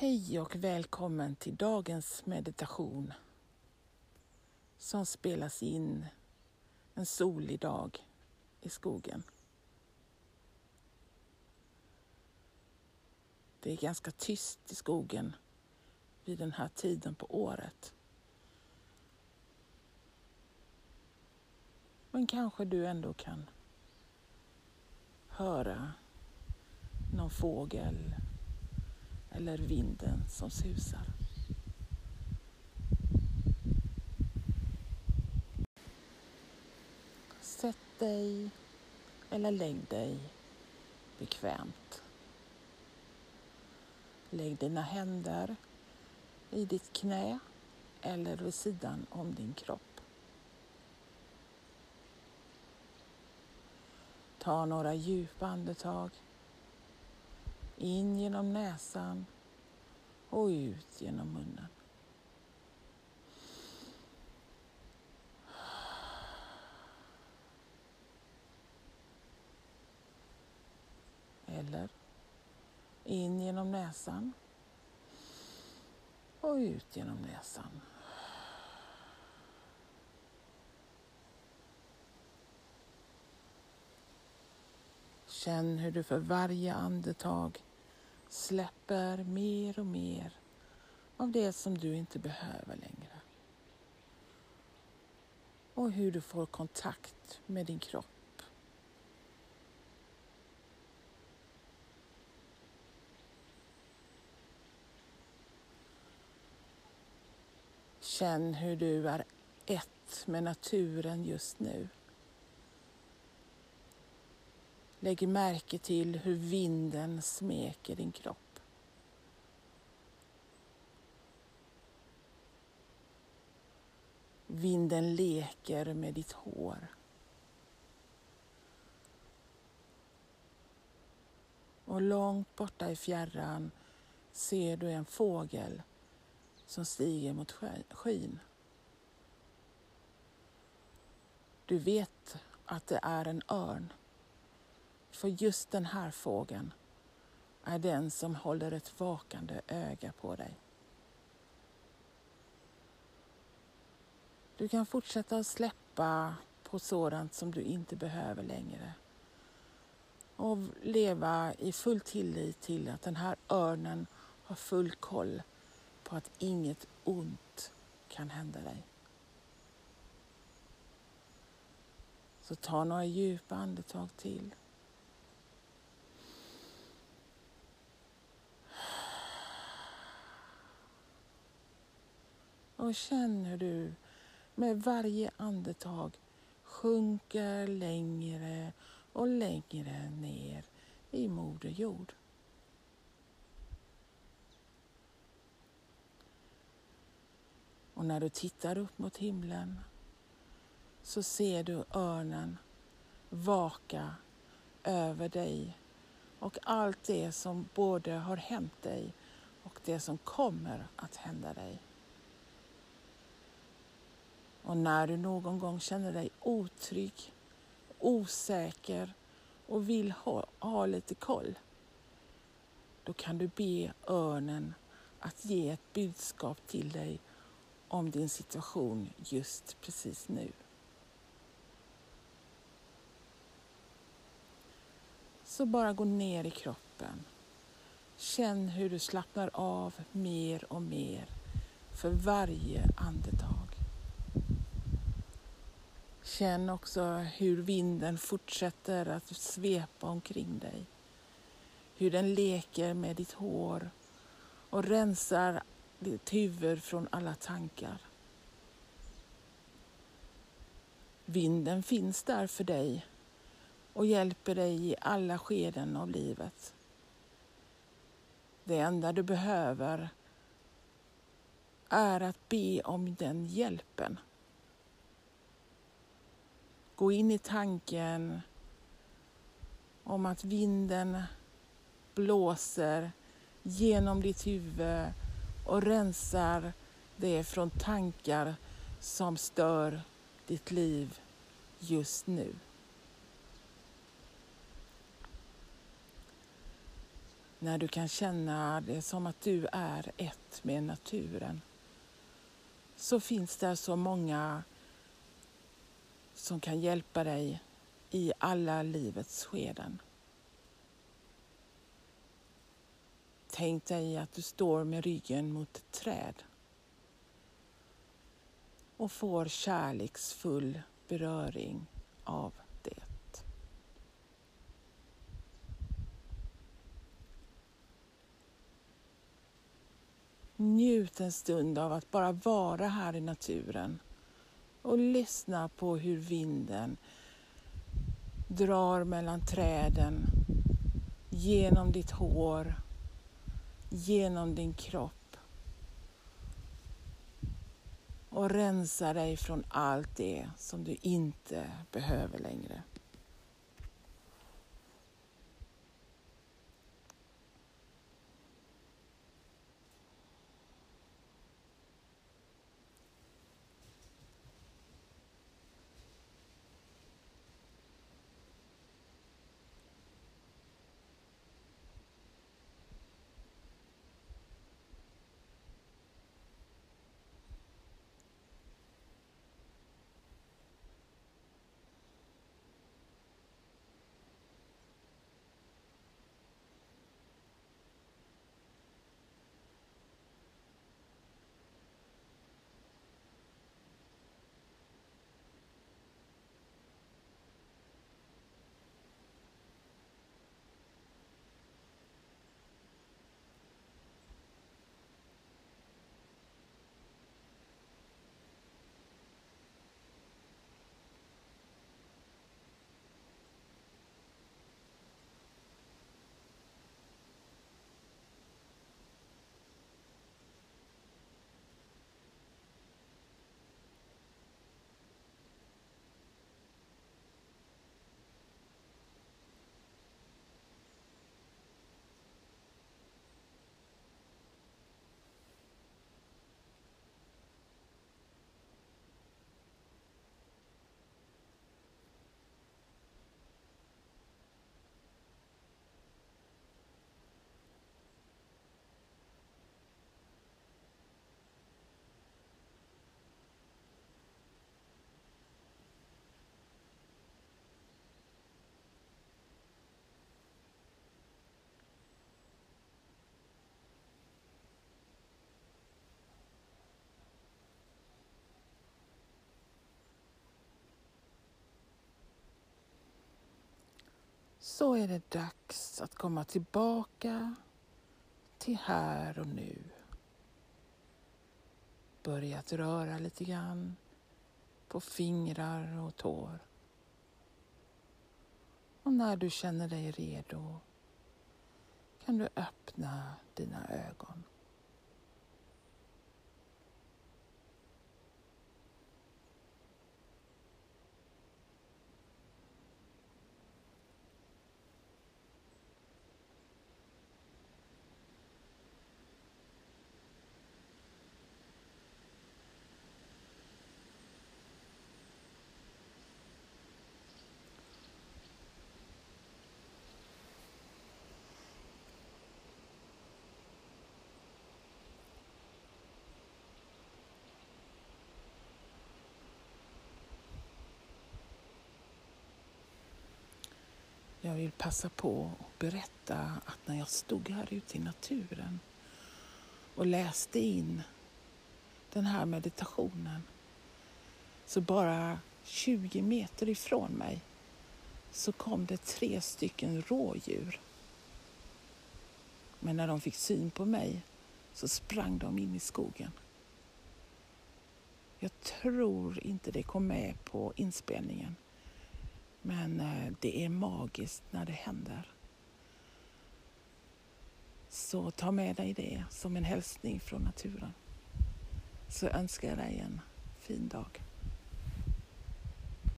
Hej och välkommen till dagens meditation som spelas in en solig dag i skogen. Det är ganska tyst i skogen vid den här tiden på året. Men kanske du ändå kan höra någon fågel eller vinden som susar. Sätt dig eller lägg dig bekvämt. Lägg dina händer i ditt knä eller vid sidan om din kropp. Ta några djupa andetag in genom näsan och ut genom munnen. Eller in genom näsan och ut genom näsan. Känn hur du för varje andetag släpper mer och mer av det som du inte behöver längre. Och hur du får kontakt med din kropp. Känn hur du är ett med naturen just nu. Lägg märke till hur vinden smeker din kropp. Vinden leker med ditt hår. Och långt borta i fjärran ser du en fågel som stiger mot skyn. Du vet att det är en örn. För just den här fågeln är den som håller ett vakande öga på dig. Du kan fortsätta att släppa på sådant som du inte behöver längre och leva i full tillit till att den här örnen har full koll på att inget ont kan hända dig. Så ta några djupa andetag till. Och känn hur du med varje andetag sjunker längre och längre ner i Moder Jord. Och när du tittar upp mot himlen så ser du örnen vaka över dig och allt det som både har hänt dig och det som kommer att hända dig. Och när du någon gång känner dig otrygg, osäker och vill ha, ha lite koll, då kan du be örnen att ge ett budskap till dig om din situation just precis nu. Så bara gå ner i kroppen. Känn hur du slappnar av mer och mer för varje andetag. Känn också hur vinden fortsätter att svepa omkring dig. Hur den leker med ditt hår och rensar ditt huvud från alla tankar. Vinden finns där för dig och hjälper dig i alla skeden av livet. Det enda du behöver är att be om den hjälpen. Gå in i tanken om att vinden blåser genom ditt huvud och rensar det från tankar som stör ditt liv just nu. När du kan känna det som att du är ett med naturen så finns det så många som kan hjälpa dig i alla livets skeden. Tänk dig att du står med ryggen mot ett träd och får kärleksfull beröring av det. Njut en stund av att bara vara här i naturen och lyssna på hur vinden drar mellan träden, genom ditt hår, genom din kropp och rensa dig från allt det som du inte behöver längre. Så är det dags att komma tillbaka till här och nu. Börja att röra lite grann på fingrar och tår. Och när du känner dig redo kan du öppna dina ögon. Jag vill passa på att berätta att när jag stod här ute i naturen och läste in den här meditationen så bara 20 meter ifrån mig så kom det tre stycken rådjur. Men när de fick syn på mig så sprang de in i skogen. Jag tror inte det kom med på inspelningen. Men eh, det är magiskt när det händer. Så ta med dig det som en hälsning från naturen. Så önskar jag dig en fin dag.